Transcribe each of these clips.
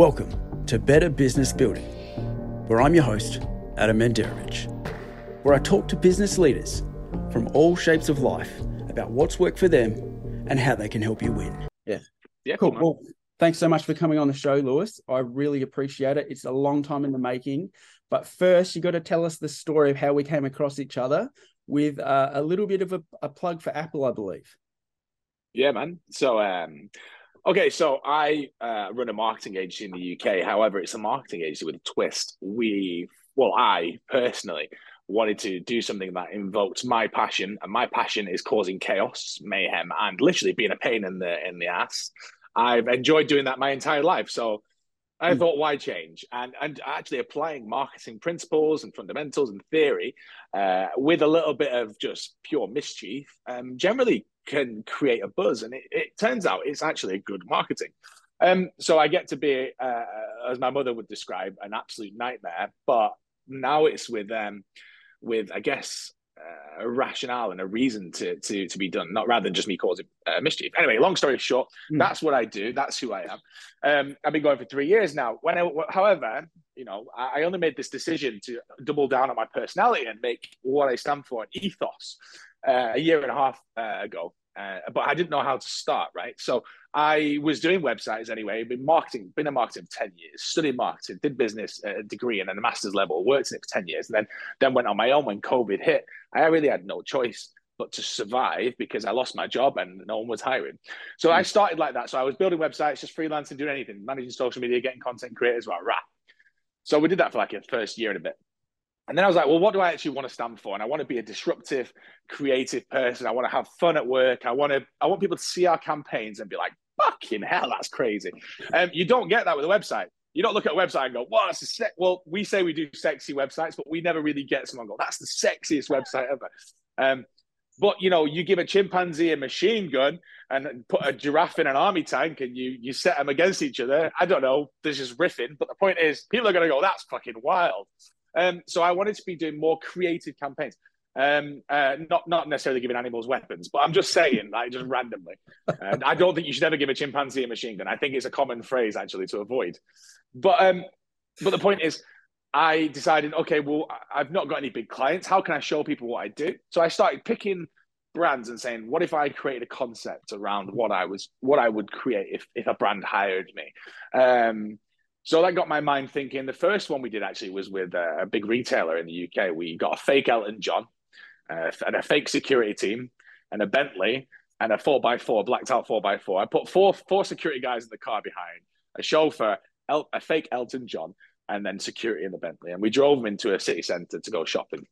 Welcome to Better Business Building, where I'm your host, Adam Manderovic, where I talk to business leaders from all shapes of life about what's worked for them and how they can help you win. Yeah. Yeah. Cool. Well, thanks so much for coming on the show, Lewis. I really appreciate it. It's a long time in the making. But first, you got to tell us the story of how we came across each other with uh, a little bit of a, a plug for Apple, I believe. Yeah, man. So, um, okay, so I uh, run a marketing agency in the UK. However, it's a marketing agency with a twist. We, well, I personally wanted to do something that invoked my passion, and my passion is causing chaos, mayhem, and literally being a pain in the in the ass. I've enjoyed doing that my entire life, so I mm. thought, why change? And and actually applying marketing principles and fundamentals and theory uh, with a little bit of just pure mischief um, generally can create a buzz. And it, it turns out it's actually a good marketing. Um, so I get to be, uh, as my mother would describe, an absolute nightmare. But now it's with, um, with I guess, a rationale and a reason to to to be done, not rather than just me causing uh, mischief. Anyway, long story short, mm. that's what I do. That's who I am. Um, I've been going for three years now. When, I, however, you know, I, I only made this decision to double down on my personality and make what I stand for an ethos uh, a year and a half uh, ago. Uh, but I didn't know how to start, right? So I was doing websites anyway, been marketing, been a marketing for 10 years, studied marketing, did business uh, degree and then a master's level, worked in it for 10 years, and then, then went on my own when COVID hit. I really had no choice but to survive because I lost my job and no one was hiring. So. I started like that. So I was building websites, just freelancing, doing anything, managing social media, getting content creators, well, rap. So we did that for like a first year and a bit. And then I was like, well, what do I actually want to stand for? And I want to be a disruptive, creative person. I want to have fun at work. I want to, I want people to see our campaigns and be like, fucking hell, that's crazy. Um, you don't get that with a website. You don't look at a website and go, a se-. well, we say we do sexy websites, but we never really get someone go, that's the sexiest website ever. Um, but you know, you give a chimpanzee a machine gun and put a giraffe in an army tank, and you you set them against each other. I don't know. There's just riffing, but the point is, people are going to go, "That's fucking wild." Um, so I wanted to be doing more creative campaigns. Um, uh, not not necessarily giving animals weapons, but I'm just saying, like just randomly. And I don't think you should ever give a chimpanzee a machine gun. I think it's a common phrase actually to avoid. But um, but the point is, I decided, okay, well, I've not got any big clients. How can I show people what I do? So I started picking brands and saying, what if I created a concept around what I was, what I would create if if a brand hired me. Um, so that got my mind thinking. The first one we did actually was with a big retailer in the UK. We got a fake Elton John uh, and a fake security team and a Bentley and a four by four blacked out four by four. I put four four security guys in the car behind, a chauffeur, El- a fake Elton John, and then security in the Bentley. And we drove them into a city centre to go shopping.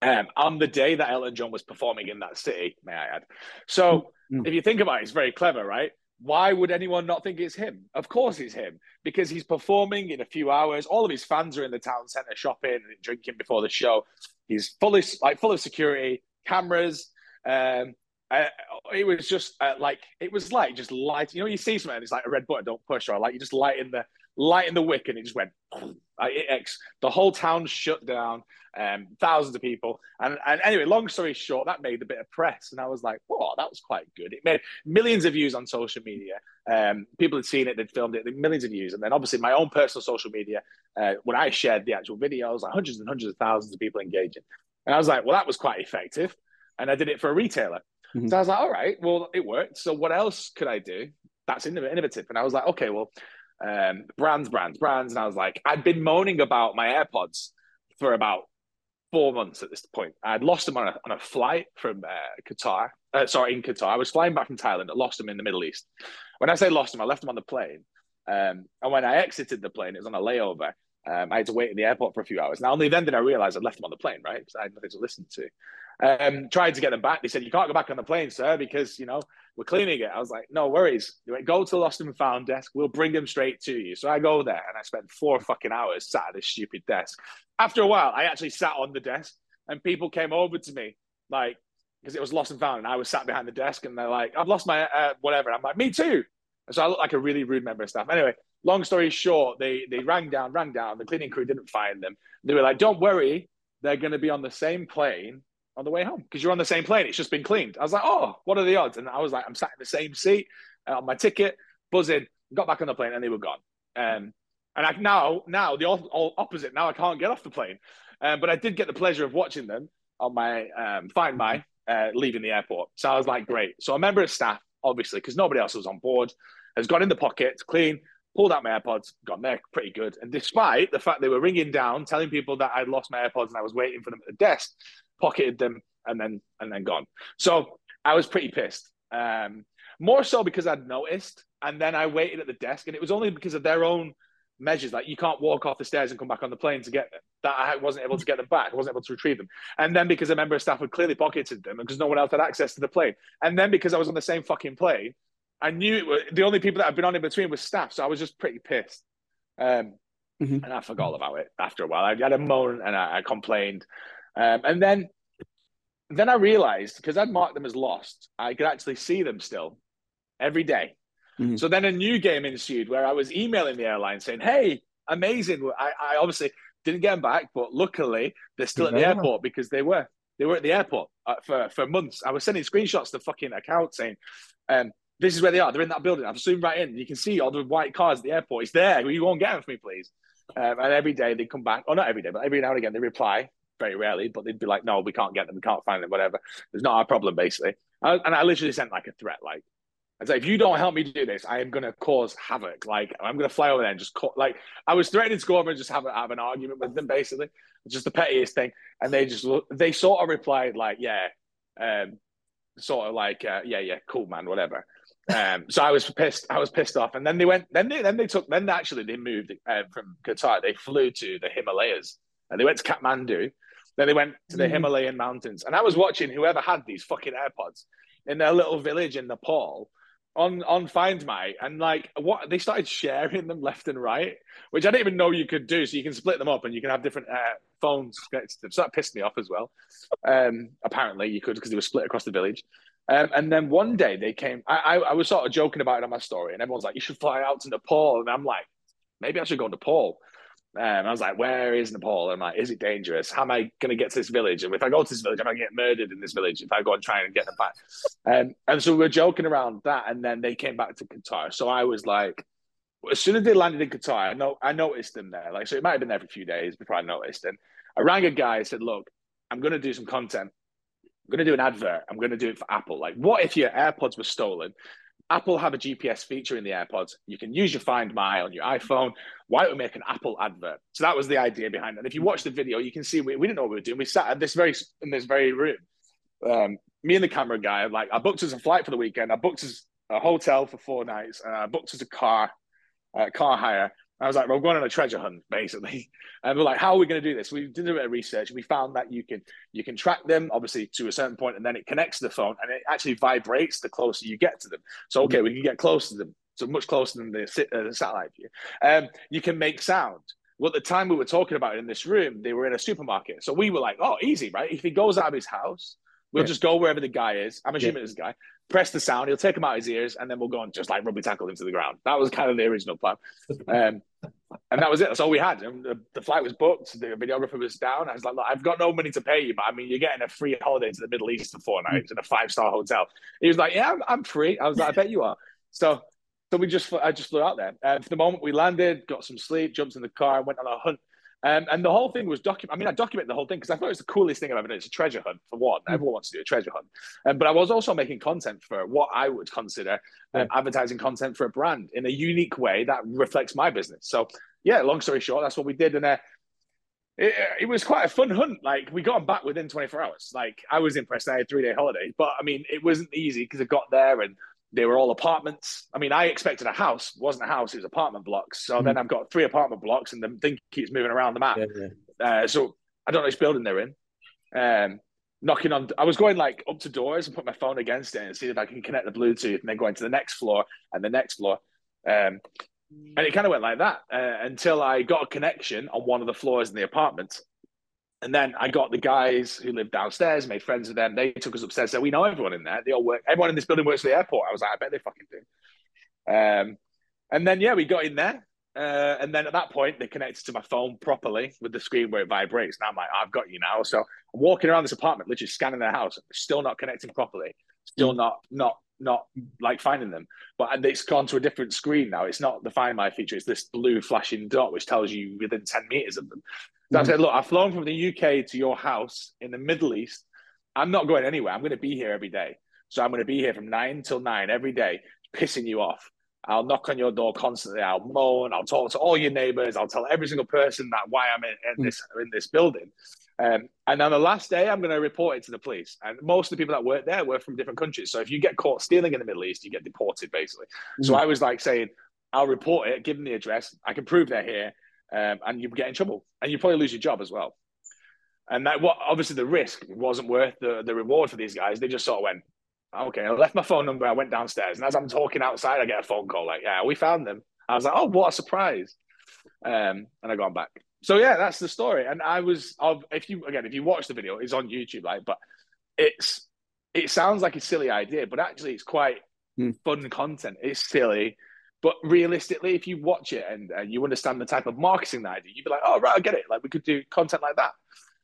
Um, on the day that Elton John was performing in that city, may I add. So mm-hmm. if you think about it, it's very clever, right? Why would anyone not think it's him? Of course it's him because he's performing in a few hours. All of his fans are in the town centre shopping and drinking before the show. He's fully like full of security, cameras. Um, uh, it was just uh, like it was like just light. You know, you see something, it's like a red button, don't push, or like you just light in the light in the wick, and it just went. The whole town shut down um, thousands of people. And, and anyway, long story short, that made a bit of press. And I was like, whoa, that was quite good. It made millions of views on social media. Um, people had seen it, they'd filmed it, millions of views. And then obviously my own personal social media, uh, when I shared the actual videos, like hundreds and hundreds of thousands of people engaging. And I was like, well, that was quite effective. And I did it for a retailer. Mm-hmm. So I was like, all right, well, it worked. So what else could I do that's innovative? And I was like, okay, well, um, brands, brands, brands. And I was like, I'd been moaning about my AirPods for about four months at this point. I'd lost them on a, on a flight from uh, Qatar. Uh, sorry, in Qatar. I was flying back from Thailand. I lost them in the Middle East. When I say lost them, I left them on the plane. Um, and when I exited the plane, it was on a layover. Um, I had to wait in the airport for a few hours. Now, only then did I realize I'd left them on the plane, right? Because I had nothing to listen to. Um, tried to get them back. They said, You can't go back on the plane, sir, because, you know, we're cleaning it. I was like, No worries. They went, Go to the lost and found desk. We'll bring them straight to you. So I go there and I spent four fucking hours sat at this stupid desk. After a while, I actually sat on the desk and people came over to me, like, because it was lost and found. And I was sat behind the desk and they're like, I've lost my uh, whatever. I'm like, Me too. And so I look like a really rude member of staff. Anyway, long story short, they they rang down, rang down. The cleaning crew didn't find them. They were like, "Don't worry, they're going to be on the same plane on the way home because you're on the same plane. It's just been cleaned." I was like, "Oh, what are the odds?" And I was like, "I'm sat in the same seat uh, on my ticket, buzzing." Got back on the plane and they were gone. Um, and I now now the all, all opposite. Now I can't get off the plane, um, but I did get the pleasure of watching them on my um, Find My uh, leaving the airport. So I was like, great. So a member of staff, obviously, because nobody else was on board, has got in the pocket, clean, pulled out my AirPods, got there pretty good. And despite the fact they were ringing down, telling people that I'd lost my AirPods and I was waiting for them at the desk, pocketed them and then and then gone. So I was pretty pissed. Um, more so because I'd noticed, and then I waited at the desk, and it was only because of their own measures. Like you can't walk off the stairs and come back on the plane to get them. That I wasn't able to get them back. I wasn't able to retrieve them. And then because a member of staff had clearly pocketed them, because no one else had access to the plane. And then because I was on the same fucking plane, I knew it was, the only people that had been on in between was staff. So I was just pretty pissed. Um, mm-hmm. And I forgot all about it after a while. I had a moan and I, I complained. Um, and then then I realized because I'd marked them as lost, I could actually see them still every day. Mm-hmm. So then a new game ensued where I was emailing the airline saying, Hey, amazing. I, I obviously didn't get them back, but luckily they're still yeah. at the airport because they were. They were at the airport uh, for, for months. I was sending screenshots to fucking account saying, um, this is where they are. They're in that building. I've zoomed right in. You can see all the white cars at the airport. It's there. Will you go and get them for me, please? Um, and every day they come back. Oh, not every day, but every now and again they reply. Very rarely, but they'd be like, "No, we can't get them. We can't find them. Whatever. It's not our problem, basically." I, and I literally sent like a threat, like, I said, if you don't help me do this, I am going to cause havoc. Like, I'm going to fly over there and just call, like, I was threatening to go over and just have, a, have an argument with them, basically. Just the pettiest thing. And they just, they sort of replied, like, yeah, um, sort of like, uh, yeah, yeah, cool, man, whatever. Um, so I was pissed. I was pissed off. And then they went. Then they then they took. Then actually they moved uh, from Qatar. They flew to the Himalayas and they went to Kathmandu. Then they went to the mm. Himalayan mountains. And I was watching whoever had these fucking AirPods in their little village in Nepal on on Find My, and like what they started sharing them left and right, which I didn't even know you could do. So you can split them up and you can have different uh, phones connected. So that pissed me off as well. Um, apparently you could because they were split across the village. Um, and then one day they came. I, I, I was sort of joking about it on my story, and everyone's like, "You should fly out to Nepal." And I'm like, "Maybe I should go to Nepal." Um, I was like, "Where is Nepal?" And I'm like, "Is it dangerous? How am I going to get to this village? And if I go to this village, am I going to get murdered in this village if I go and try and get them back?" Um, and so we are joking around that, and then they came back to Qatar. So I was like, as soon as they landed in Qatar, I know I noticed them there. Like, so it might have been a few days before I noticed. And I rang a guy. I said, "Look, I'm going to do some content I'm going to do an advert. I'm going to do it for Apple. Like, what if your AirPods were stolen? Apple have a GPS feature in the AirPods. You can use your Find My on your iPhone. Why don't we make an Apple advert? So that was the idea behind it. And if you watch the video, you can see we, we didn't know what we were doing. We sat at this very in this very room. Um, me and the camera guy, like I booked us a flight for the weekend. I booked us a hotel for four nights. And I booked us a car, uh, car hire. I was like, we're going on a treasure hunt, basically. And we're like, how are we going to do this? We did a bit of research. We found that you can you can track them, obviously, to a certain point, and then it connects to the phone, and it actually vibrates the closer you get to them. So, okay, we can get close to them, so much closer than the, uh, the satellite view. Um, you can make sound. Well, at the time we were talking about it in this room, they were in a supermarket. So we were like, oh, easy, right? If he goes out of his house, we'll yeah. just go wherever the guy is. I'm assuming yeah. it's a guy press the sound, he'll take him out of his ears, and then we'll go and just like rugby tackle him to the ground. That was kind of the original plan. Um, and that was it. That's all we had. And the, the, flight was booked. The videographer was down. I was like, look, I've got no money to pay you, but I mean, you're getting a free holiday to the Middle East for four nights in a five star hotel. He was like, yeah, I'm, I'm, free. I was like, I bet you are. So, so we just, I just flew out there. For the moment we landed, got some sleep, jumped in the car, and went on a hunt um, and the whole thing was document. I mean, I documented the whole thing because I thought it was the coolest thing I've ever done. It's a treasure hunt for one. Mm. Everyone wants to do a treasure hunt. Um, but I was also making content for what I would consider um, advertising content for a brand in a unique way that reflects my business. So, yeah, long story short, that's what we did. And uh, it, it, was quite a fun hunt. Like, we got back within 24 hours. Like, I was impressed. I had three day holiday. But I mean, it wasn't easy because I got there and they were all apartments. I mean, I expected a house. It wasn't a house. It was apartment blocks. So mm. then I've got three apartment blocks, and the thing keeps moving around the map. Yeah, yeah. Uh, so I don't know which building they're in. Um, knocking on. I was going like up to doors and put my phone against it and see if I can connect the Bluetooth, and then going to the next floor and the next floor. Um, and it kind of went like that uh, until I got a connection on one of the floors in the apartment. And then I got the guys who lived downstairs, made friends with them. They took us upstairs. So we know everyone in there. They all work. Everyone in this building works for the airport. I was like, I bet they fucking do. Um, and then yeah, we got in there. Uh, and then at that point, they connected to my phone properly with the screen where it vibrates. Now I'm like, I've got you now. So I'm walking around this apartment, literally scanning their house, still not connecting properly, still mm. not not not like finding them. But it's gone to a different screen now. It's not the Find My feature. It's this blue flashing dot which tells you within ten meters of them. So mm-hmm. I said, look, I've flown from the UK to your house in the Middle East. I'm not going anywhere. I'm going to be here every day. So I'm going to be here from nine till nine every day, pissing you off. I'll knock on your door constantly. I'll moan. I'll talk to all your neighbors. I'll tell every single person that why I'm in, in mm. this in this building. Um, and on the last day, I'm going to report it to the police. And most of the people that work there were from different countries. So if you get caught stealing in the Middle East, you get deported, basically. Mm-hmm. So I was like saying, I'll report it, give them the address. I can prove they're here, um, and you get in trouble, and you probably lose your job as well. And that, what obviously the risk wasn't worth the the reward for these guys. They just sort of went, okay. I left my phone number. I went downstairs, and as I'm talking outside, I get a phone call like, yeah, we found them. I was like, oh, what a surprise! Um, and I gone back so yeah, that's the story. And I was of if you again if you watch the video, it's on YouTube, like, but it's it sounds like a silly idea, but actually it's quite mm. fun content. It's silly, but realistically, if you watch it and uh, you understand the type of marketing that I do, you'd be like, oh right, I get it. Like we could do content like that.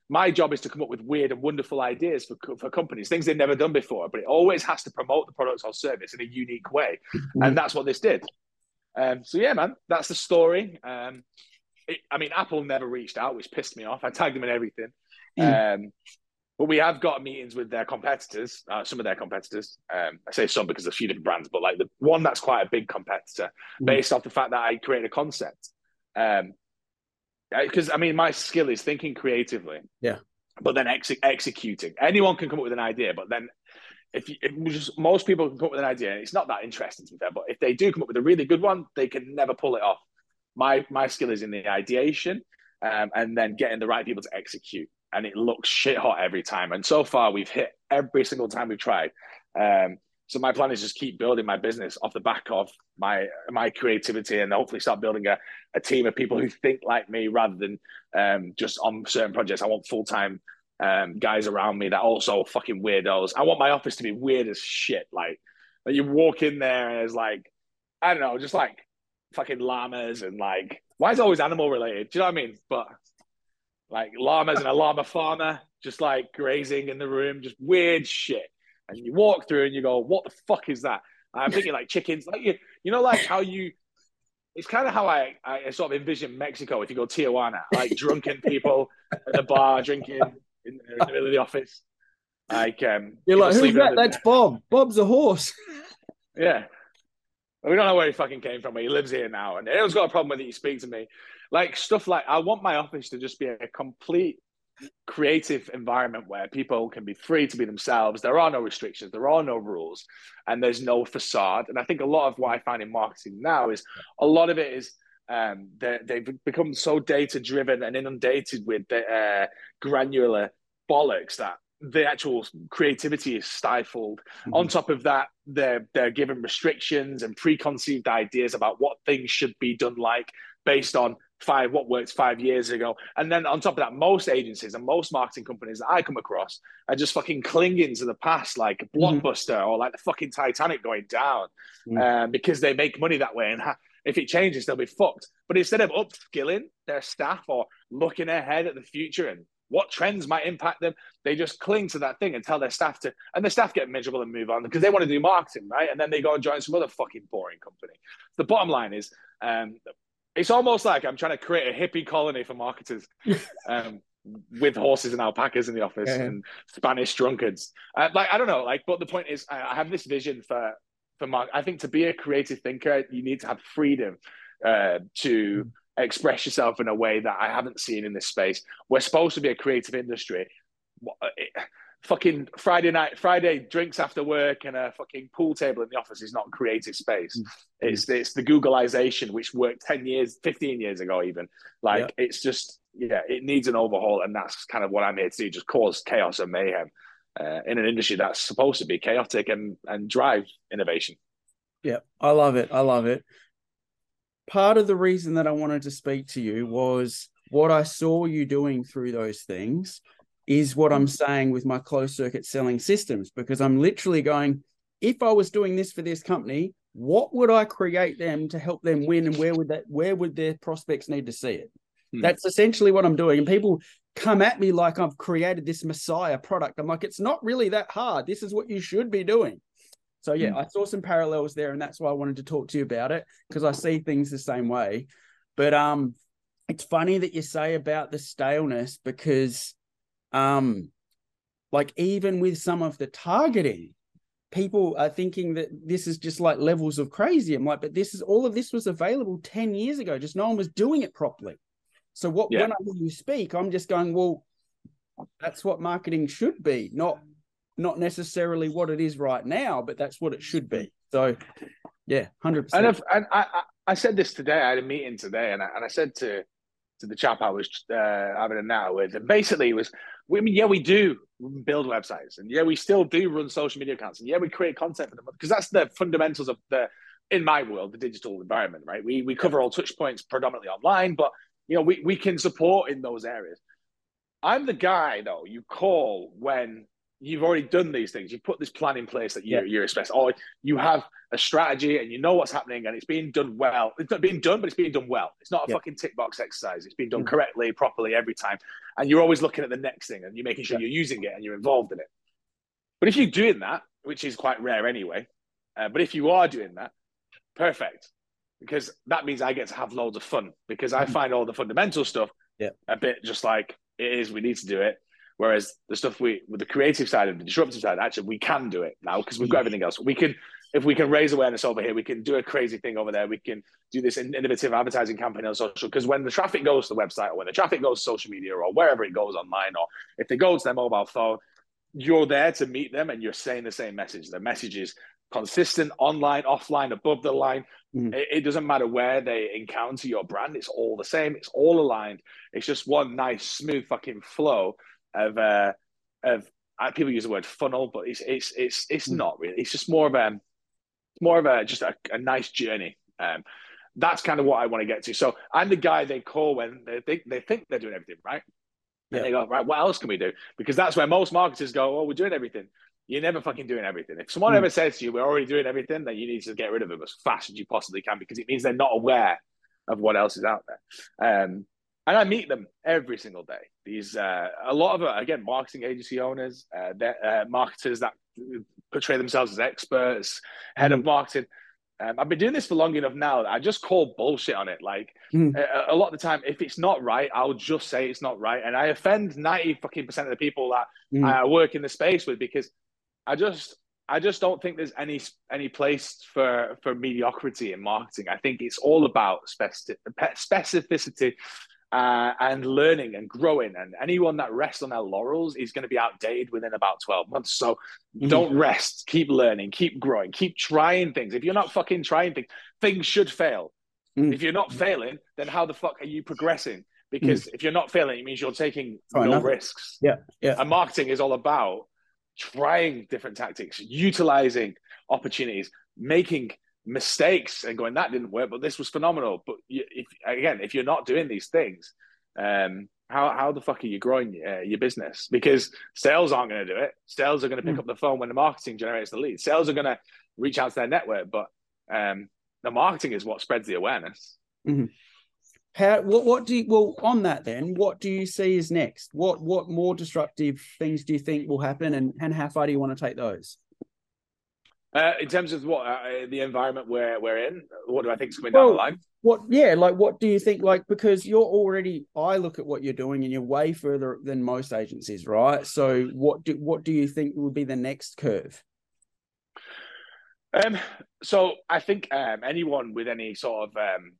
My job is to come up with weird and wonderful ideas for, for companies, things they've never done before, but it always has to promote the product or service in a unique way. Mm. And that's what this did. Um, so yeah, man, that's the story. Um, it, I mean, Apple never reached out, which pissed me off. I tagged them in everything. Mm. Um, but we have got meetings with their competitors, uh, some of their competitors. Um, I say some because there's a few different brands, but like the one that's quite a big competitor, mm. based off the fact that I created a concept. Um, because I mean, my skill is thinking creatively. Yeah. But then ex- executing. Anyone can come up with an idea, but then if, you, if just most people can come up with an idea, it's not that interesting to be fair. But if they do come up with a really good one, they can never pull it off my my skill is in the ideation um, and then getting the right people to execute. And it looks shit hot every time. And so far, we've hit every single time we've tried. Um, so my plan is just keep building my business off the back of my my creativity, and hopefully start building a, a team of people who think like me rather than um, just on certain projects. I want full time um, guys around me that also fucking weirdos. I want my office to be weird as shit. Like, like you walk in there and it's like I don't know, just like fucking llamas and like why is it always animal related? Do you know what I mean? But like llamas and a llama farmer just like grazing in the room, just weird shit. And you walk through and you go, what the fuck is that? I'm thinking like chickens, like you, you know, like how you. It's kind of how I, I sort of envision Mexico. If you go Tijuana, like drunken people at the bar drinking in, in the middle of the office. Like um, you're like, who's that? That's Bob. Bob's a horse. Yeah, we don't know where he fucking came from, but he lives here now. And anyone's got a problem with it, you speak to me. Like stuff like I want my office to just be a complete creative environment where people can be free to be themselves. There are no restrictions, there are no rules, and there's no facade. And I think a lot of what I find in marketing now is a lot of it is um, they've become so data driven and inundated with the uh, granular bollocks that the actual creativity is stifled. Mm-hmm. On top of that, they're they're given restrictions and preconceived ideas about what things should be done like based on five what worked five years ago. And then on top of that, most agencies and most marketing companies that I come across are just fucking clinging to the past, like mm-hmm. Blockbuster mm-hmm. or like the fucking Titanic going down, mm-hmm. um, because they make money that way. And ha- if it changes, they'll be fucked. But instead of upskilling their staff or looking ahead at the future and what trends might impact them. They just cling to that thing and tell their staff to, and the staff get miserable and move on because they want to do marketing, right? And then they go and join some other fucking boring company. The bottom line is, um, it's almost like I'm trying to create a hippie colony for marketers. Um, with horses and alpacas in the office yeah. and Spanish drunkards. Uh, like I don't know, like, but the point is, I, I have this vision for for Mark. I think to be a creative thinker, you need to have freedom uh, to mm express yourself in a way that I haven't seen in this space. We're supposed to be a creative industry. It, fucking Friday night, Friday drinks after work and a fucking pool table in the office is not creative space. Mm-hmm. It's it's the Googleization which worked ten years, fifteen years ago, even. Like it's just yeah, it needs an overhaul, and that's kind of what I'm here to do: just cause chaos and mayhem uh, in an industry that's supposed to be chaotic and and drive innovation. Yeah, I love it. I love it part of the reason that I wanted to speak to you was what I saw you doing through those things is what I'm saying with my closed circuit selling systems, because I'm literally going, if I was doing this for this company, what would I create them to help them win and where would that where would their prospects need to see it? Hmm. That's essentially what I'm doing. And people come at me like I've created this Messiah product. I'm like, it's not really that hard. This is what you should be doing. So yeah, mm. I saw some parallels there, and that's why I wanted to talk to you about it because I see things the same way. But um, it's funny that you say about the staleness because um, like even with some of the targeting, people are thinking that this is just like levels of crazy. I'm like, but this is all of this was available 10 years ago, just no one was doing it properly. So what yeah. when I hear you speak, I'm just going, well, that's what marketing should be, not not necessarily what it is right now, but that's what it should be. So yeah, hundred percent. And, and I, I said this today. I had a meeting today, and I, and I said to to the chap I was uh, having a now with, and basically it was, I mean, yeah, we do build websites, and yeah, we still do run social media accounts, and yeah, we create content for them because that's the fundamentals of the, in my world, the digital environment, right? We we cover all touch points predominantly online, but you know, we we can support in those areas. I'm the guy though you call when you've already done these things. You've put this plan in place that you're, yeah. you're expressing, or you have a strategy and you know what's happening and it's being done well. It's not being done, but it's being done well. It's not a yeah. fucking tick box exercise. It's being done mm. correctly, properly every time. And you're always looking at the next thing and you're making sure yeah. you're using it and you're involved in it. But if you're doing that, which is quite rare anyway, uh, but if you are doing that, perfect. Because that means I get to have loads of fun because I mm. find all the fundamental stuff yeah. a bit just like it is, we need to do it. Whereas the stuff we with the creative side and the disruptive side, actually, we can do it now because we've got everything else. We can, if we can raise awareness over here, we can do a crazy thing over there. We can do this innovative advertising campaign on social. Because when the traffic goes to the website, or when the traffic goes to social media, or wherever it goes online, or if they go to their mobile phone, you're there to meet them and you're saying the same message. The message is consistent, online, offline, above the line. Mm. It, it, doesn't matter where they encounter your brand. It's all the same. It's all aligned. It's just one nice, smooth fucking flow of uh, of uh, people use the word funnel, but it's it's it's it's mm. not really. It's just more of a more of a just a, a nice journey. Um, that's kind of what I want to get to. So I'm the guy they call when they think they think they're doing everything right. Yeah. And they go, right, what else can we do? Because that's where most marketers go, oh, we're doing everything. You're never fucking doing everything. If someone mm. ever says to you, we're already doing everything, then you need to get rid of them as fast as you possibly can because it means they're not aware of what else is out there. Um, and I meet them every single day. These uh, a lot of uh, again marketing agency owners, uh, uh, marketers that portray themselves as experts, head of mm. marketing. Um, I've been doing this for long enough now that I just call bullshit on it. Like mm. a, a, lot of the time, if it's not right, I'll just say it's not right, and I offend ninety fucking percent of the people that mm. I work in the space with because I just I just don't think there's any any place for for mediocrity in marketing. I think it's all about specificity uh, and learning and growing. And anyone that rests on their laurels is going to be outdated within about 12 months. So mm-hmm. don't rest, keep learning, keep growing, keep trying things. If you're not fucking trying things, things should fail. Mm. If you're not failing, then how the fuck are you progressing? Because mm. if you're not failing, it means you're taking Try no risks. Yeah. Yeah. And marketing is all about trying different tactics, utilizing opportunities, making mistakes and going that didn't work, but this was phenomenal. But you, if again, if you're not doing these things, um, how how the fuck are you growing uh, your business? Because sales aren't going to do it. Sales are going to pick mm. up the phone when the marketing generates the lead. Sales are going to reach out to their network, but um, the marketing is what spreads the awareness. Mm-hmm. How what what do you well on that then? What do you see is next? What what more disruptive things do you think will happen, and and how far do you want to take those? Uh, in terms of what uh, the environment we're we're in, what do I think is coming well, down the line? What, yeah, like what do you think? Like because you're already, I look at what you're doing, and you're way further than most agencies, right? So what do what do you think would be the next curve? Um, so I think um, anyone with any sort of um,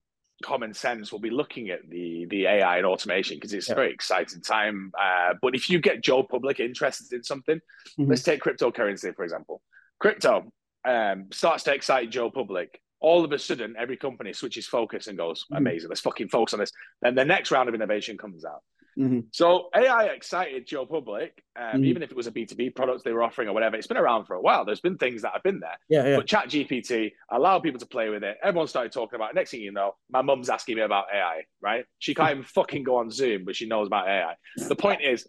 common sense will be looking at the the AI and automation because it's yeah. a very exciting time. Uh, but if you get Joe Public interested in something, mm-hmm. let's take cryptocurrency for example. Crypto, um, starts to excite Joe Public, all of a sudden every company switches focus and goes, mm-hmm. amazing, let's fucking focus on this. Then the next round of innovation comes out. Mm-hmm. So AI excited Joe Public, um, mm-hmm. even if it was a B2B product they were offering or whatever. It's been around for a while. There's been things that have been there. Yeah, yeah. But Chat GPT allowed people to play with it. Everyone started talking about it. Next thing you know, my mum's asking me about AI, right? She can't even fucking go on Zoom, but she knows about AI. The point is,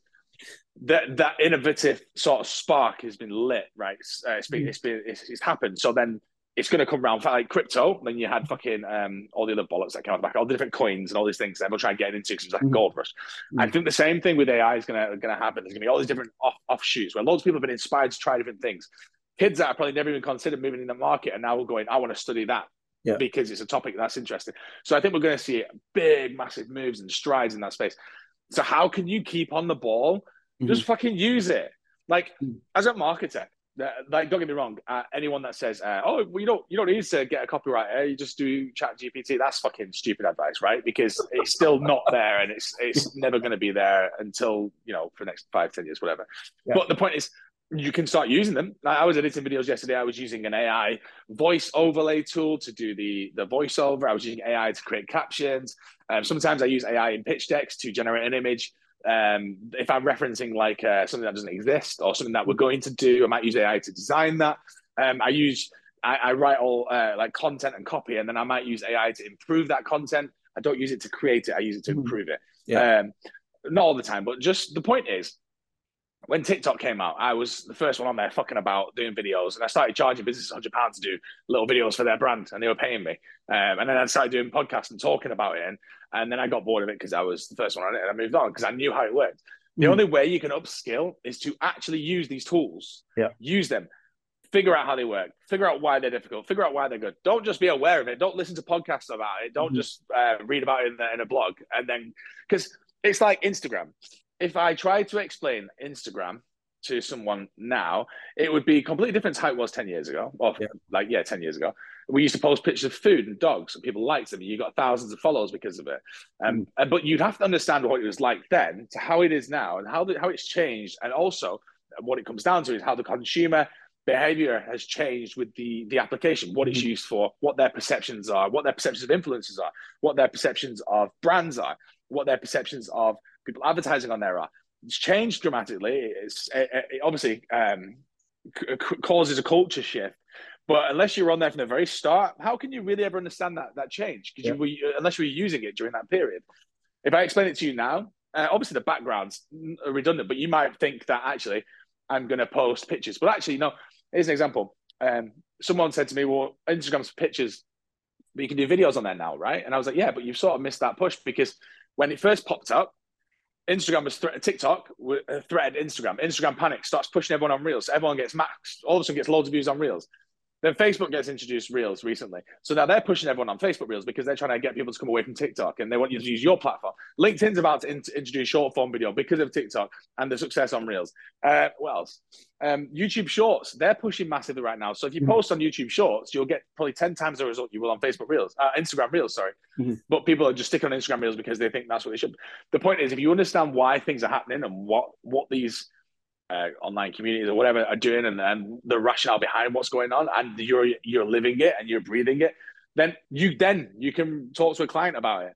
that that innovative sort of spark has been lit, right? Uh, it's been, mm. it's been, it's, it's, happened. So then it's going to come around like crypto. Then you had fucking um, all the other bollocks that came out the back, all the different coins and all these things. Everyone trying to get into because it's like a mm. gold rush. Mm. I think the same thing with AI is going to going to happen. There's going to be all these different off, offshoots where loads of people have been inspired to try different things. kids that are probably never even considered moving in the market and now we're going, I want to study that Yeah. because it's a topic that's interesting. So I think we're going to see big, massive moves and strides in that space. So how can you keep on the ball? Just fucking use it. Like Mhm. as a marketer, uh, like don't get me wrong. Uh, anyone that says, uh, "Oh, well, you don't you don't need to get a copywriter, you just do Chat GPT," that's fucking stupid advice, right? Because it's still not there, and it's it's never going to be there until you know for the next five, ten years, whatever. Yeah. But the point is, you can start using them. I was editing videos yesterday. I was using an AI voice overlay tool to do the the voiceover. I was using AI to create captions. Um, sometimes I use AI in pitch decks to generate an image. Um, if I'm referencing like uh, something that doesn't exist or something that we're going to do, I might use AI to design that. Um, I use I, I write all uh, like content and copy, and then I might use AI to improve that content. I don't use it to create it. I use it to Mhm. improve it. Yeah. Um, not all the time, but just the point is, when TikTok came out, I was the first one on there fucking about doing videos, and I started charging businesses hundred pounds to do little videos for their brand, and they were paying me. Um, and then I started doing podcasts and talking about it, and, and then I got bored of it because I was the first one on it, and I moved on because I knew how it worked. The Mhm. only way you can upskill is to actually use these tools. Yeah. Use them. Figure out how they work. Figure out why they're difficult. Figure out why they're good. Don't just be aware of it. Don't listen to podcasts about it. Don't Mhm. just uh, read about it in, the, in a blog. And then, because it's like Instagram. If I try to explain Instagram to someone now, it would be completely different to how it was 10 years ago. Or Yeah. like, yeah, 10 years ago. We used to post pictures of food and dogs, and people liked them. You got thousands of followers because of it. Um, uh, But you'd have to understand what it was like then to how it is now and how, the, how it's changed. And also, what it comes down to is how the consumer behavior has changed with the, the application, what it's Mhm. used for, what their perceptions are, what their perceptions of influencers are, what their perceptions of brands are, what their perceptions of people advertising on there are. It's changed dramatically. It's it, it obviously um, c- causes a culture shift. But unless you're on there from the very start, how can you really ever understand that that change? Because you were unless you were using it during that period. If I explain it to you now, uh, obviously the background's redundant, but you might think that actually I'm going to post pictures. But actually, no. Here's an example. Um, someone said to me, "Well, Instagram's for pictures, but you can do videos on there now, right?" And I was like, "Yeah, but you've sort of missed that push because when it first popped up, Instagram was threat- TikTok uh, threatened Instagram. Instagram panics, starts pushing everyone on Reels. Everyone gets maxed. All of a sudden, gets loads of views on Reels. Then Facebook gets introduced Reels recently. So now they're pushing everyone on Facebook Reels because they're trying to get people to come away from TikTok and they want you to use your platform. LinkedIn's about to in- introduce short form video because of TikTok and the success on Reels. Uh, what else? Um, YouTube Shorts, they're pushing massively right now. So if you Mhm. post on YouTube Shorts, you'll get probably 10 times the result you will on Facebook Reels, uh, Instagram Reels, sorry. Mhm. But people are just sticking on Instagram Reels because they think that's what they should. The point is, if you understand why things are happening and what what these uh, online communities or whatever are doing and, and the rationale behind what's going on and you're you're living it and you're breathing it then you then you can talk to a client about it.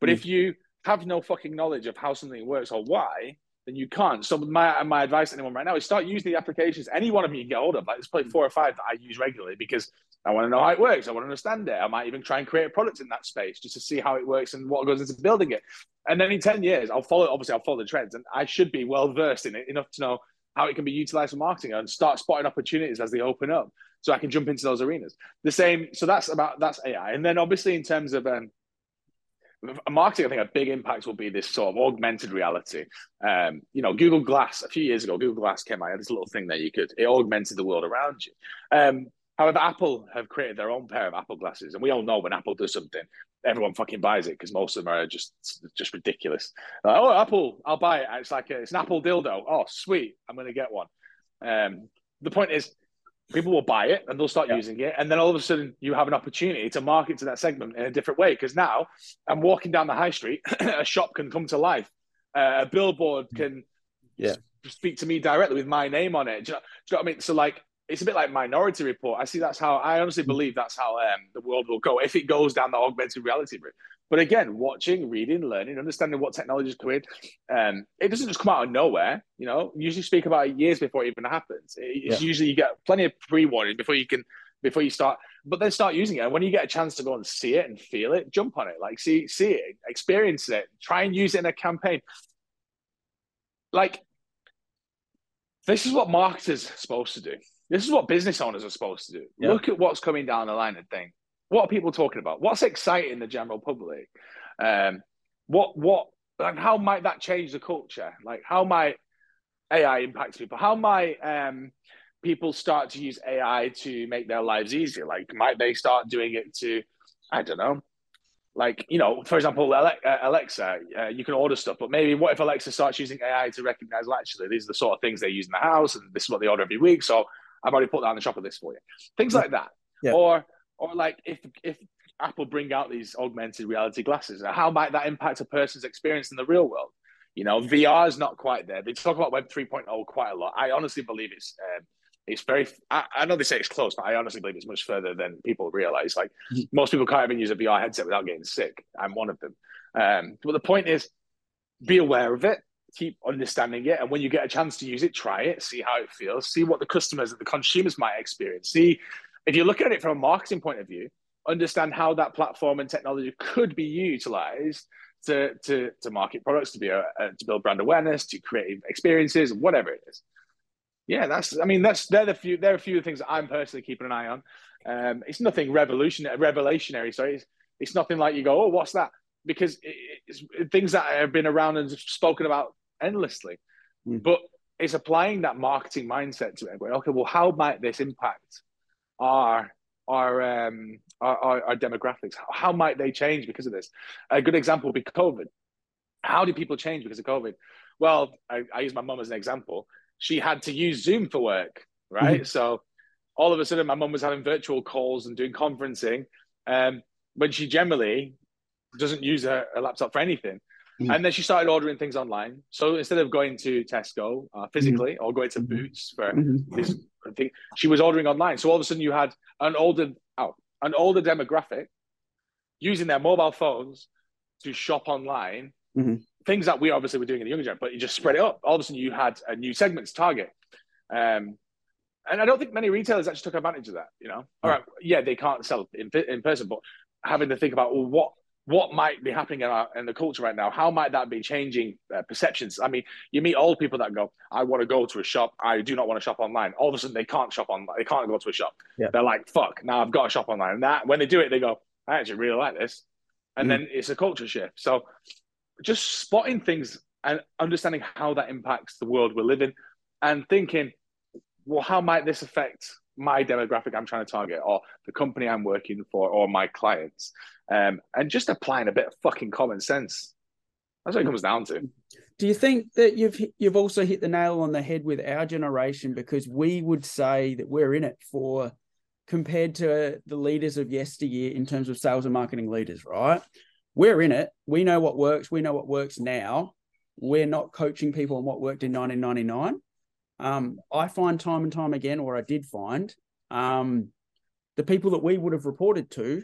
But Mm. if you have no fucking knowledge of how something works or why then you can't. So my my advice to anyone right now is start using the applications any one of them you can get hold of. Like there's probably four or five that i use regularly because i want to know how it works. I want to understand it. I might even try and create a product in that space just to see how it works and what goes into building it and then in 10 years, I'll follow, obviously, I'll follow the trends and I should be well versed in it enough to know how it can be utilized for marketing and start spotting opportunities as they open up so I can jump into those arenas. The same, so that's about, that's AI. And then obviously, in terms of, um, marketing, I think a big impact will be this sort of augmented reality. Um, you know, Google Glass, a few years ago, Google Glass came out, this little thing that you could, it augmented the world around you. Um, However, Apple have created their own pair of Apple glasses, and we all know when Apple does something, everyone fucking buys it because most of them are just just ridiculous. Like, oh, Apple, I'll buy it. It's like a, it's an Apple dildo. Oh, sweet, I'm going to get one. Um, the point is, people will buy it and they'll start Yeah. using it, and then all of a sudden you have an opportunity to market to that segment in a different way. Because now I'm walking down the high street, a shop can come to life, uh, a billboard can Yeah. speak to me directly with my name on it. Do you, know, do you know what I mean? So like it's a bit like Minority Report. I see that's how I honestly believe that's how um, the world will go if it goes down the augmented reality route. But again, watching, reading, learning, understanding what technology is created, um, it doesn't just come out of nowhere. You know, you usually speak about it years before it even happens. It's Yeah. usually you get plenty of pre-warning before you can before you start, but then start using it. And when you get a chance to go and see it and feel it, jump on it, like see see it, experience it, try and use it in a campaign. Like this is what marketers are supposed to do. This is what business owners are supposed to do. Yeah. Look at what's coming down the line and think, what are people talking about? What's exciting the general public? Um, what what and how might that change the culture? Like how might AI impact people? How might um, people start to use AI to make their lives easier? Like, might they start doing it to, I don't know, like you know, for example, uh, Alexa, uh, you can order stuff, but maybe what if Alexa starts using AI to recognize, well, actually, these are the sort of things they use in the house, and this is what they order every week. So I've already put that on the shopper list for you. Things like that, yeah. or or like if if Apple bring out these augmented reality glasses, how might that impact a person's experience in the real world? You know, VR is not quite there. They talk about Web 3.0 quite a lot. I honestly believe it's um, it's very. I, I, know they say it's close, but I honestly believe it's much further than people realize. Like mm-hmm. most people can't even use a VR headset without getting sick. I'm one of them. Um, but the point is, be aware of it, keep understanding it, and when you get a chance to use it, try it, see how it feels, see what the customers and the consumers might experience. See if you look at it from a marketing point of view, understand how that platform and technology could be utilized to to to market products, to be a, to build brand awareness, to create experiences, whatever it is yeah, that's. I mean, that's they're the few. There are a few things that I'm personally keeping an eye on. Um, it's nothing revolutionary. Revelationary. Sorry, it's, it's nothing like you go, oh, what's that? Because it's things that have been around and spoken about endlessly. Mm. But it's applying that marketing mindset to it. Going, okay, well, how might this impact our our um our, our, our demographics? How, might they change because of this? A good example would be COVID. How did people change because of COVID? Well, I, I use my mum as an example she had to use Zoom for work, right? Mm-hmm. So all of a sudden, my mum was having virtual calls and doing conferencing um, when she generally doesn't use her, her laptop for anything. Mm-hmm. And then she started ordering things online. So instead of going to Tesco uh, physically mm-hmm. or going to. Boots for mm-hmm. this thing, she was ordering online. So all of a sudden, you had an older, oh, an older demographic using their mobile phones to shop online mm-hmm things that we obviously were doing in the younger generation, but you just spread it up. All of a sudden, you had a new segment to target. Um, and I don't think many retailers actually took advantage of that. You know, all right, yeah, they can't sell in, in person, but having to think about well, what what might be happening in, our, in the culture right now? How might that be changing uh, perceptions? I mean, you meet old people that go, "I want to go to a shop. I do not want to shop online." All of a sudden, they can't shop online. They can't go to a shop. Yeah. They're like, "Fuck!" Now I've got to shop online. And that when they do it, they go, "I actually really like this," and mm. then it's a culture shift. So just spotting things and understanding how that impacts the world we're living and thinking, well, how might this affect my demographic I'm trying to target or the company I'm working for or my clients? Um, and just applying a bit of fucking common sense. That's what it comes down to. Do you think that you've you've also hit the nail on the head with our generation because we would say that we're in it for compared to the leaders of yesteryear in terms of sales and marketing leaders, right? we're in it. We know what works. We know what works now. We're not coaching people on what worked in 1999. Um, I find time and time again, or I did find, um, the people that we would have reported to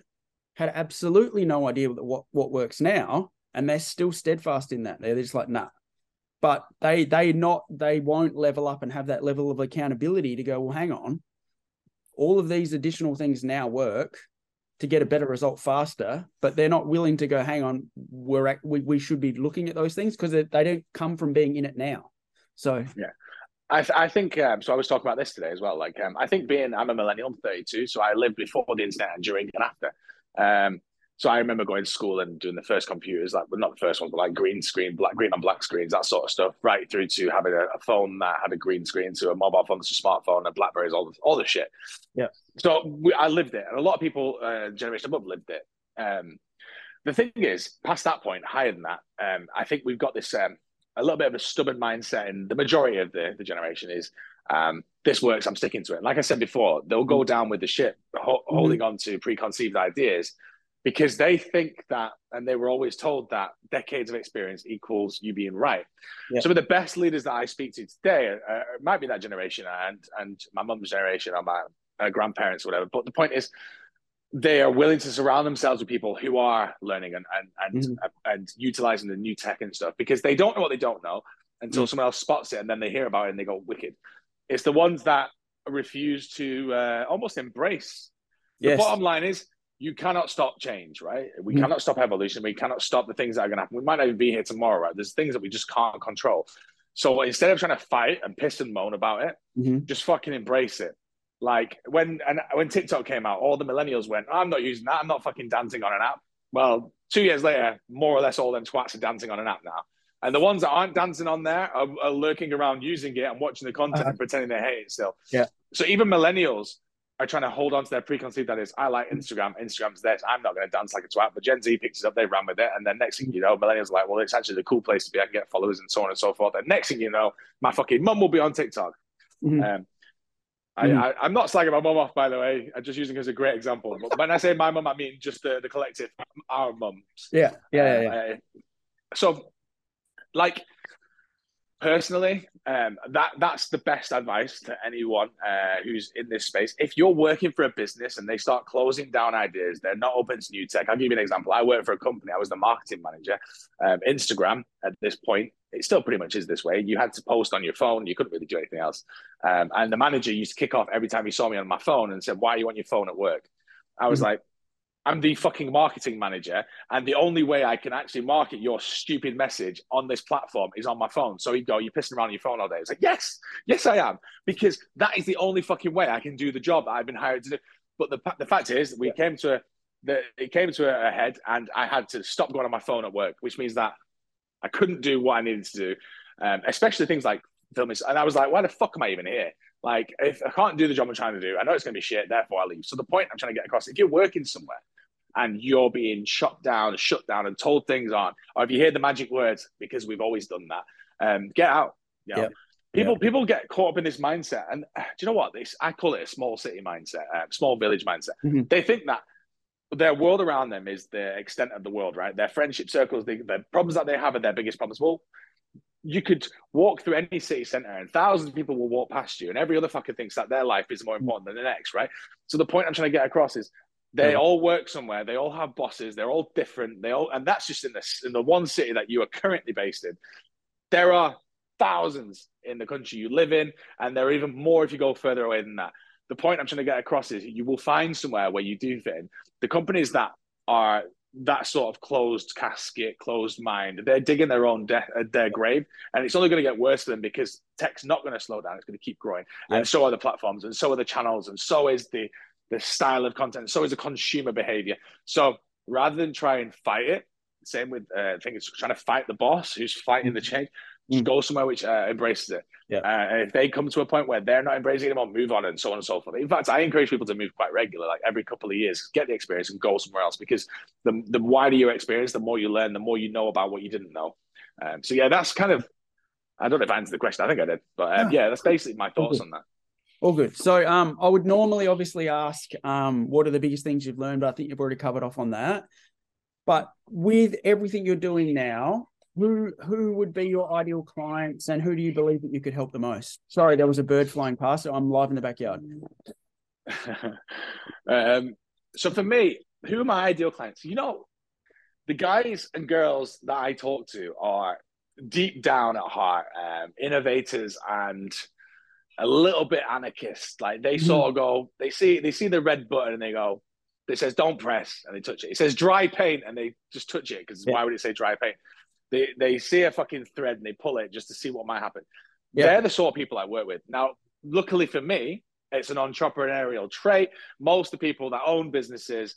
had absolutely no idea what what works now, and they're still steadfast in that. They're just like, nah. But they they not they won't level up and have that level of accountability to go. Well, hang on, all of these additional things now work to get a better result faster, but they're not willing to go, hang on, we're we, we should be looking at those things because they, they, don't come from being in it now. So, yeah. I, th- I think um, so. I was talking about this today as well. Like, um, I think being I'm a millennial, I'm 32, so I lived before the internet and during and after. Um, so I remember going to school and doing the first computers, like well, not the first ones, but like green screen, black, green and black screens, that sort of stuff, right through to having a, a phone that had a green screen, to a mobile phone, to a smartphone, and Blackberries, all the, all the shit. Yeah. So we, I lived it, and a lot of people, uh, generation above, lived it. Um, the thing is, past that point, higher than that, um, I think we've got this um, a little bit of a stubborn mindset, and the majority of the, the generation is um, this works, I'm sticking to it. Like I said before, they'll go mm. down with the ship, ho- mm-hmm. holding on to preconceived ideas because they think that, and they were always told that decades of experience equals you being right. Yeah. Some of the best leaders that I speak to today uh, might be that generation and and my mum's generation or my uh, grandparents, or whatever. But the point is, they are willing to surround themselves with people who are learning and and and, mm-hmm. and utilizing the new tech and stuff because they don't know what they don't know until mm-hmm. someone else spots it and then they hear about it and they go wicked. It's the ones that refuse to uh, almost embrace. The yes. bottom line is you cannot stop change, right? We mm cannot stop evolution. We cannot stop the things that are going to happen. We might not even be here tomorrow, right? There's things that we just can't control. So instead of trying to fight and piss and moan about it, mm-hmm. just fucking embrace it. Like when and when TikTok came out, all the millennials went, "I'm not using that. I'm not fucking dancing on an app." Well, two years later, more or less all them twats are dancing on an app now. And the ones that aren't dancing on there are, are lurking around using it and watching the content uh-huh. and pretending they hate it still. Yeah. so even millennials are trying to hold on to their preconceived ideas. I like Instagram. Instagram's this. I'm not going to dance like a twat. But Gen Z picks it up. They ran with it. And then next thing you know, millennials are like, well, it's actually the cool place to be. I can get followers and so on and so forth. And next thing you know, my fucking mum will be on TikTok. Mm-hmm. Um. I, am not slagging my mum off, by the way. I'm just using her as a great example. But when I say my mum, I mean just the, the collective, our mums. Yeah, yeah, yeah. yeah. Uh, so, like, personally, um, that that's the best advice to anyone uh, who's in this space. If you're working for a business and they start closing down ideas, they're not open to new tech. I'll give you an example. I work for a company. I was the marketing manager. Um, Instagram at this point, it still pretty much is this way. You had to post on your phone. You couldn't really do anything else. Um, and the manager used to kick off every time he saw me on my phone and said, "Why are you on your phone at work?" I was mm-hmm. like, I'm the fucking marketing manager, and the only way I can actually market your stupid message on this platform is on my phone. So he'd go, You're pissing around on your phone all day. It's like, Yes, yes, I am, because that is the only fucking way I can do the job that I've been hired to do. But the, the fact is, we yeah. came to a, the, it came to a, head, and I had to stop going on my phone at work, which means that I couldn't do what I needed to do, um, especially things like filming. And I was like, Why the fuck am I even here? Like, if I can't do the job I'm trying to do, I know it's going to be shit, therefore I leave. So the point I'm trying to get across, if you're working somewhere, and you're being shut down, shut down, and told things aren't, or if you hear the magic words, because we've always done that, um, get out. You know? yeah. People yeah. people get caught up in this mindset, and uh, do you know what? This I call it a small city mindset, uh, small village mindset. Mm-hmm. They think that their world around them is the extent of the world, right? Their friendship circles, the, the problems that they have are their biggest problems. Well, you could walk through any city center and thousands of people will walk past you, and every other fucker thinks that their life is more important than the next, right? So the point I'm trying to get across is they yeah. all work somewhere. They all have bosses. They're all different. They all, and that's just in this in the one city that you are currently based in. There are thousands in the country you live in, and there are even more if you go further away than that. The point I'm trying to get across is you will find somewhere where you do fit in. The companies that are that sort of closed casket, closed mind, they're digging their own de- uh, their grave, and it's only going to get worse for them because tech's not going to slow down. It's going to keep growing, yeah. and so are the platforms, and so are the channels, and so is the the style of content. So is a consumer behavior. So rather than try and fight it, same with uh, I think it's trying to fight the boss who's fighting the change. Just mm. go somewhere which uh, embraces it. Yeah. Uh, and if they come to a point where they're not embracing it anymore, move on and so on and so forth. In fact, I encourage people to move quite regularly, like every couple of years, get the experience and go somewhere else because the the wider your experience, the more you learn, the more you know about what you didn't know. Um, so yeah, that's kind of I don't know if I answered the question. I think I did, but um, yeah, that's basically my thoughts on that. All good. So um, I would normally obviously ask um, what are the biggest things you've learned, but I think you've already covered off on that. But with everything you're doing now, who who would be your ideal clients and who do you believe that you could help the most? Sorry, there was a bird flying past. So I'm live in the backyard. um, so for me, who are my ideal clients? You know, the guys and girls that I talk to are deep down at heart um, innovators and a little bit anarchist. Like they mm-hmm. sort of go, they see they see the red button and they go, it says don't press and they touch it. It says dry paint and they just touch it because yeah. why would it say dry paint? They they see a fucking thread and they pull it just to see what might happen. Yeah. They're the sort of people I work with. Now, luckily for me, it's an entrepreneurial trait. Most of the people that own businesses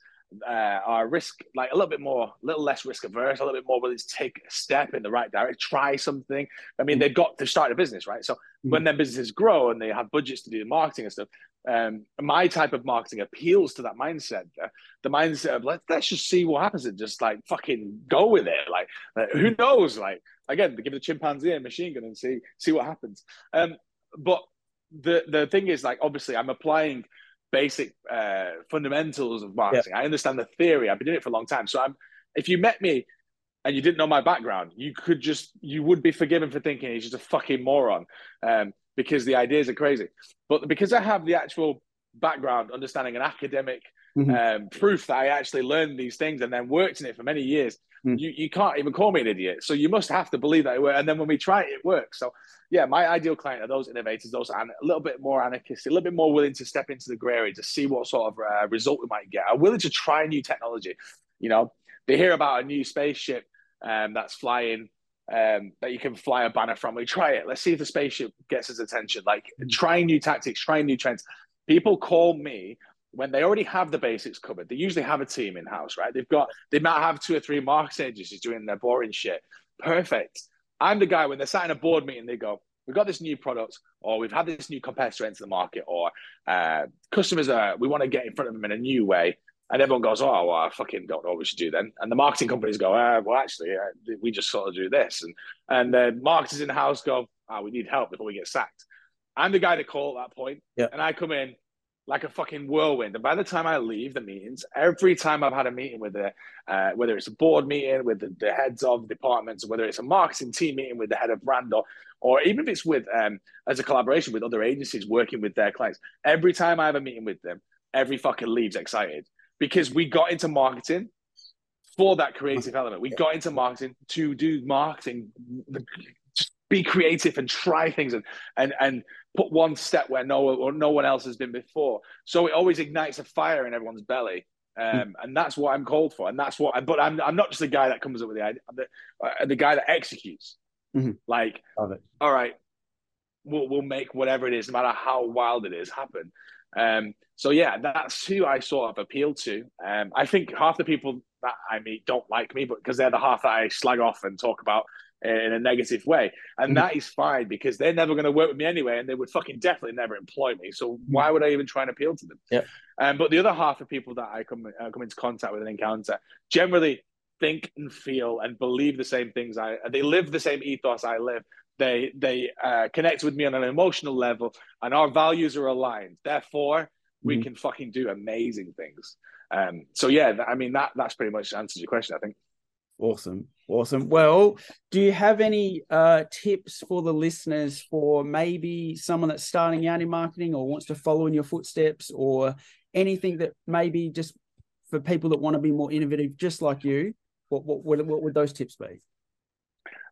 uh, are risk like a little bit more, a little less risk averse, a little bit more willing to take a step in the right direction, try something. I mean, mm-hmm. they've got to start a business, right? So mm-hmm. when their businesses grow and they have budgets to do the marketing and stuff, um, my type of marketing appeals to that mindset. Uh, the mindset of let's let's just see what happens and just like fucking go with it. Like uh, who knows? Like again, give the chimpanzee a machine gun and see see what happens. Um, but the the thing is, like obviously, I'm applying basic uh, fundamentals of marketing. Yeah. I understand the theory. I've been doing it for a long time. So I'm, if you met me and you didn't know my background, you could just, you would be forgiven for thinking he's just a fucking moron um, because the ideas are crazy. But because I have the actual background, understanding an academic mm-hmm. um, proof that I actually learned these things and then worked in it for many years, mm. you, you can't even call me an idiot. So you must have to believe that it works. And then when we try it, it works. So yeah, my ideal client are those innovators, those and a little bit more anarchist, a little bit more willing to step into the grey area to see what sort of uh, result we might get, are willing to try new technology. You know, they hear about a new spaceship um, that's flying um, that you can fly a banner from. We try it. Let's see if the spaceship gets his attention. Like mm. trying new tactics, trying new trends. People call me when they already have the basics covered. They usually have a team in house, right? They've got they might have two or three marketing agencies doing their boring shit. Perfect. I'm the guy when they're sat in a board meeting, they go, we've got this new product, or we've had this new competitor into the market, or uh, customers are we want to get in front of them in a new way. And everyone goes, oh, well, I fucking don't know what we should do then. And the marketing companies go, uh, well, actually, uh, we just sort of do this. And and the marketers in the house go, oh, we need help before we get sacked. I'm the guy to call at that point, yeah. and I come in like a fucking whirlwind. And by the time I leave the meetings, every time I've had a meeting with the, uh, whether it's a board meeting with the, the, heads of departments, whether it's a marketing team meeting with the head of brand, or, or even if it's with um, as a collaboration with other agencies working with their clients, every time I have a meeting with them, every fucking leaves excited because we got into marketing for that creative element. We got into marketing to do marketing, just be creative and try things and and and put one step where no or no one else has been before. So it always ignites a fire in everyone's belly. Um, and that's what I'm called for, and that's what. I, but I'm I'm not just the guy that comes up with the idea. I'm the, uh, the guy that executes. Mm-hmm. Like, all right, we'll we'll make whatever it is, no matter how wild it is, happen. Um, so yeah, that's who I sort of appeal to. Um, I think half the people that I meet don't like me, but because they're the half that I slag off and talk about in a negative way. And mm-hmm. that is fine because they're never going to work with me anyway, and they would fucking definitely never employ me. So mm-hmm. why would I even try and appeal to them? Yeah. Um, but the other half of people that I come uh, come into contact with and encounter generally think and feel and believe the same things. I they live the same ethos I live. They they uh, connect with me on an emotional level, and our values are aligned. Therefore, we mm-hmm. can fucking do amazing things. Um, so yeah, I mean that that's pretty much answers your question. I think. Awesome. Awesome. Well, do you have any uh, tips for the listeners for maybe someone that's starting out in marketing or wants to follow in your footsteps or anything that maybe just for people that want to be more innovative, just like you? What, what, what, what would those tips be?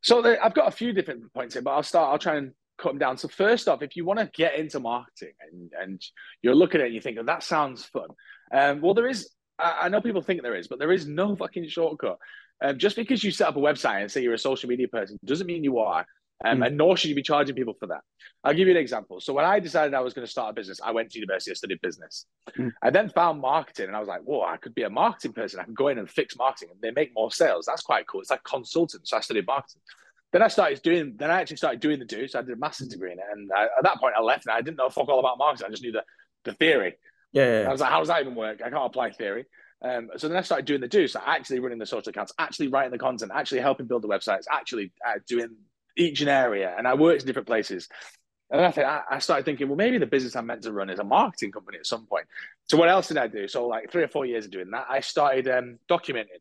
So I've got a few different points here, but I'll start, I'll try and cut them down. So first off, if you want to get into marketing and, and you're looking at it and you think, oh, that sounds fun. Um, well, there is, I know people think there is, but there is no fucking shortcut. Um, just because you set up a website and say you're a social media person doesn't mean you are. Um, mm. And nor should you be charging people for that. I'll give you an example. So when I decided I was going to start a business, I went to university, I studied business. Mm. I then found marketing, and I was like, "Whoa, I could be a marketing person. I can go in and fix marketing, and they make more sales. That's quite cool. It's like consultant." So I studied marketing. Then I started doing. Then I actually started doing the do. So I did a master's degree in it, and I, at that point I left, and I didn't know fuck all about marketing. I just knew the the theory. Yeah, yeah, yeah. I was like, "How does that even work? I can't apply theory." Um, so then I started doing the do, so actually running the social accounts, actually writing the content, actually helping build the websites, actually uh, doing each an area. And I worked in different places. And I, think, I started thinking, well, maybe the business I'm meant to run is a marketing company at some point. So what else did I do? So like three or four years of doing that, I started um, documenting.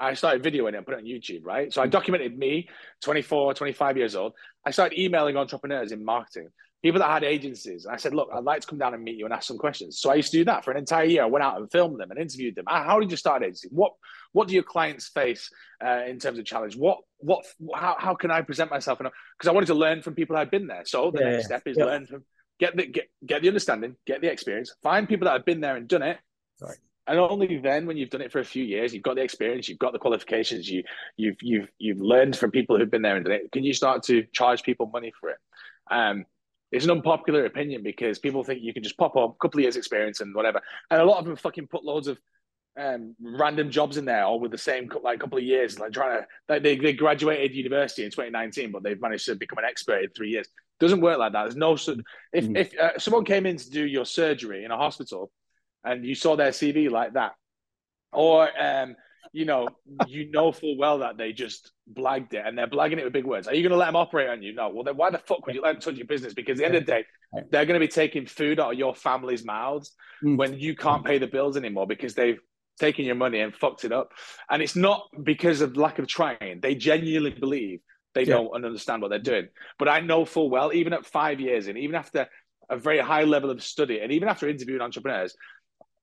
I started videoing it and put it on YouTube, right? So I documented me, 24, 25 years old. I started emailing entrepreneurs in marketing people that had agencies. And I said, look, I'd like to come down and meet you and ask some questions. So I used to do that for an entire year. I went out and filmed them and interviewed them. How did you start an agency? What what do your clients face uh, in terms of challenge? What what how, how can I present myself? Because I wanted to learn from people that had been there. So the yeah, next step is yeah. learn from get the get, get the understanding, get the experience, find people that have been there and done it. Right. And only then, when you've done it for a few years, you've got the experience, you've got the qualifications, you you've you've you've learned from people who've been there and done it. Can you start to charge people money for it? Um, it's an unpopular opinion because people think you can just pop up a couple of years experience and whatever. And a lot of them fucking put loads of um, random jobs in there all with the same like couple of years, like trying to like they, they graduated university in 2019, but they've managed to become an expert in three years. Doesn't work like that. There's no if mm. if uh, someone came in to do your surgery in a hospital and you saw their CV like that, or um, you know, you know full well that they just blagged it and they're blagging it with big words. Are you going to let them operate on you? No. Well, then why the fuck would you let them touch your business? Because at the end of the day, they're going to be taking food out of your family's mouths mm. when you can't pay the bills anymore because they've taken your money and fucked it up. And it's not because of lack of trying. They genuinely believe they yeah. don't understand what they're doing. But I know full well, even at five years and even after a very high level of study and even after interviewing entrepreneurs,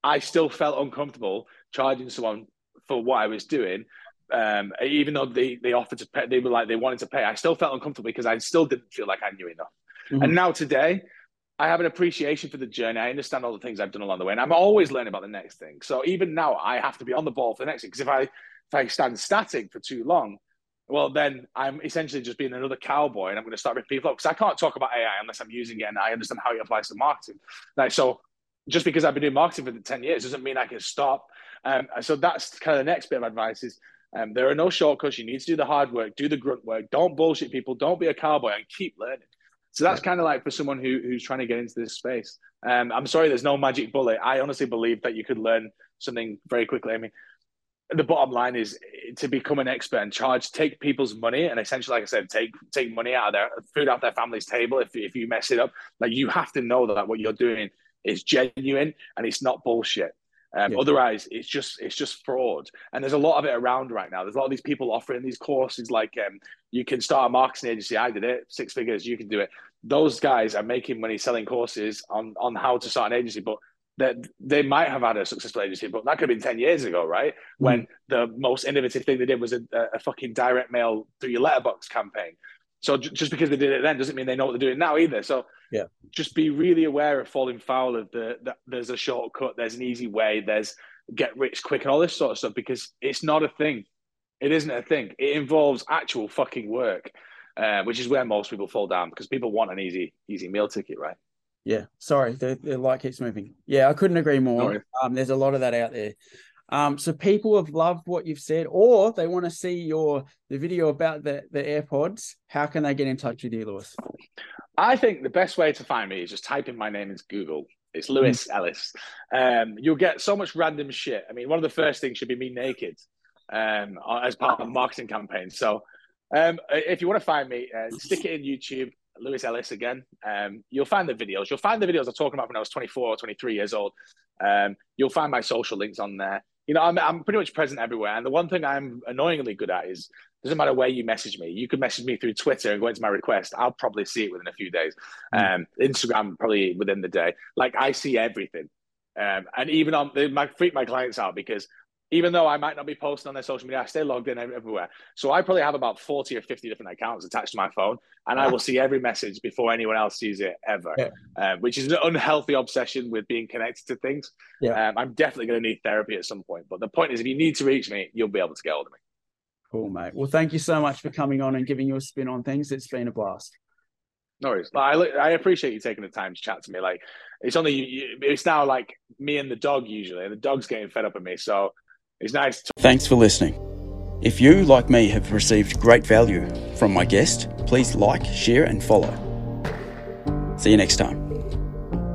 I still felt uncomfortable charging someone for what I was doing. Um, even though they, they offered to pay, they were like they wanted to pay. I still felt uncomfortable because I still didn't feel like I knew enough. Mm-hmm. And now today, I have an appreciation for the journey. I understand all the things I've done along the way, and I'm always learning about the next thing. So even now, I have to be on the ball for the next thing. Because if I if I stand static for too long, well, then I'm essentially just being another cowboy, and I'm going to start ripping people up because I can't talk about AI unless I'm using it and I understand how it applies to marketing. Like so, just because I've been doing marketing for 10 years doesn't mean I can stop um, so that's kind of the next bit of advice is um, there are no shortcuts. You need to do the hard work, do the grunt work. Don't bullshit people. Don't be a cowboy and keep learning. So that's kind of like for someone who who's trying to get into this space. Um, I'm sorry, there's no magic bullet. I honestly believe that you could learn something very quickly. I mean, the bottom line is to become an expert and charge, take people's money, and essentially, like I said, take take money out of their food out their family's table. If if you mess it up, like you have to know that what you're doing is genuine and it's not bullshit. Um, yeah. Otherwise, it's just it's just fraud, and there's a lot of it around right now. There's a lot of these people offering these courses, like um, you can start a marketing agency. I did it, six figures. You can do it. Those guys are making money selling courses on on how to start an agency, but that they might have had a successful agency, but that could have been 10 years ago, right? Mm. When the most innovative thing they did was a, a, fucking direct mail through your letterbox campaign. So just because they did it then doesn't mean they know what they're doing now either. So yeah, just be really aware of falling foul of the, the there's a shortcut, there's an easy way, there's get rich quick and all this sort of stuff because it's not a thing. It isn't a thing. It involves actual fucking work, uh, which is where most people fall down because people want an easy easy meal ticket, right? Yeah, sorry, the, the light keeps moving. Yeah, I couldn't agree more. Um, there's a lot of that out there. Um, so people have loved what you've said, or they want to see your the video about the the AirPods. How can they get in touch with you, Lewis? I think the best way to find me is just type in my name into Google. It's Lewis mm. Ellis. Um, you'll get so much random shit. I mean, one of the first things should be me naked um, as part of a marketing campaign. So um, if you want to find me, uh, stick it in YouTube. Lewis Ellis again. Um, you'll find the videos. You'll find the videos I'm talking about when I was 24 or 23 years old. Um, you'll find my social links on there. You know, I'm, I'm pretty much present everywhere. And the one thing I'm annoyingly good at is doesn't matter where you message me. You could message me through Twitter and go into my request. I'll probably see it within a few days. Mm. Um, Instagram probably within the day. Like I see everything. Um, and even on they might freak my clients out because even though I might not be posting on their social media, I stay logged in everywhere. So I probably have about 40 or 50 different accounts attached to my phone, and I will see every message before anyone else sees it ever, yeah. um, which is an unhealthy obsession with being connected to things. Yeah. Um, I'm definitely going to need therapy at some point. But the point is, if you need to reach me, you'll be able to get hold of me. Cool, mate. Well, thank you so much for coming on and giving your spin on things. It's been a blast. No worries. I, I appreciate you taking the time to chat to me. Like, it's only, it's now like me and the dog usually. And the dog's getting fed up with me. So, it's nice. To- Thanks for listening. If you, like me, have received great value from my guest, please like, share, and follow. See you next time.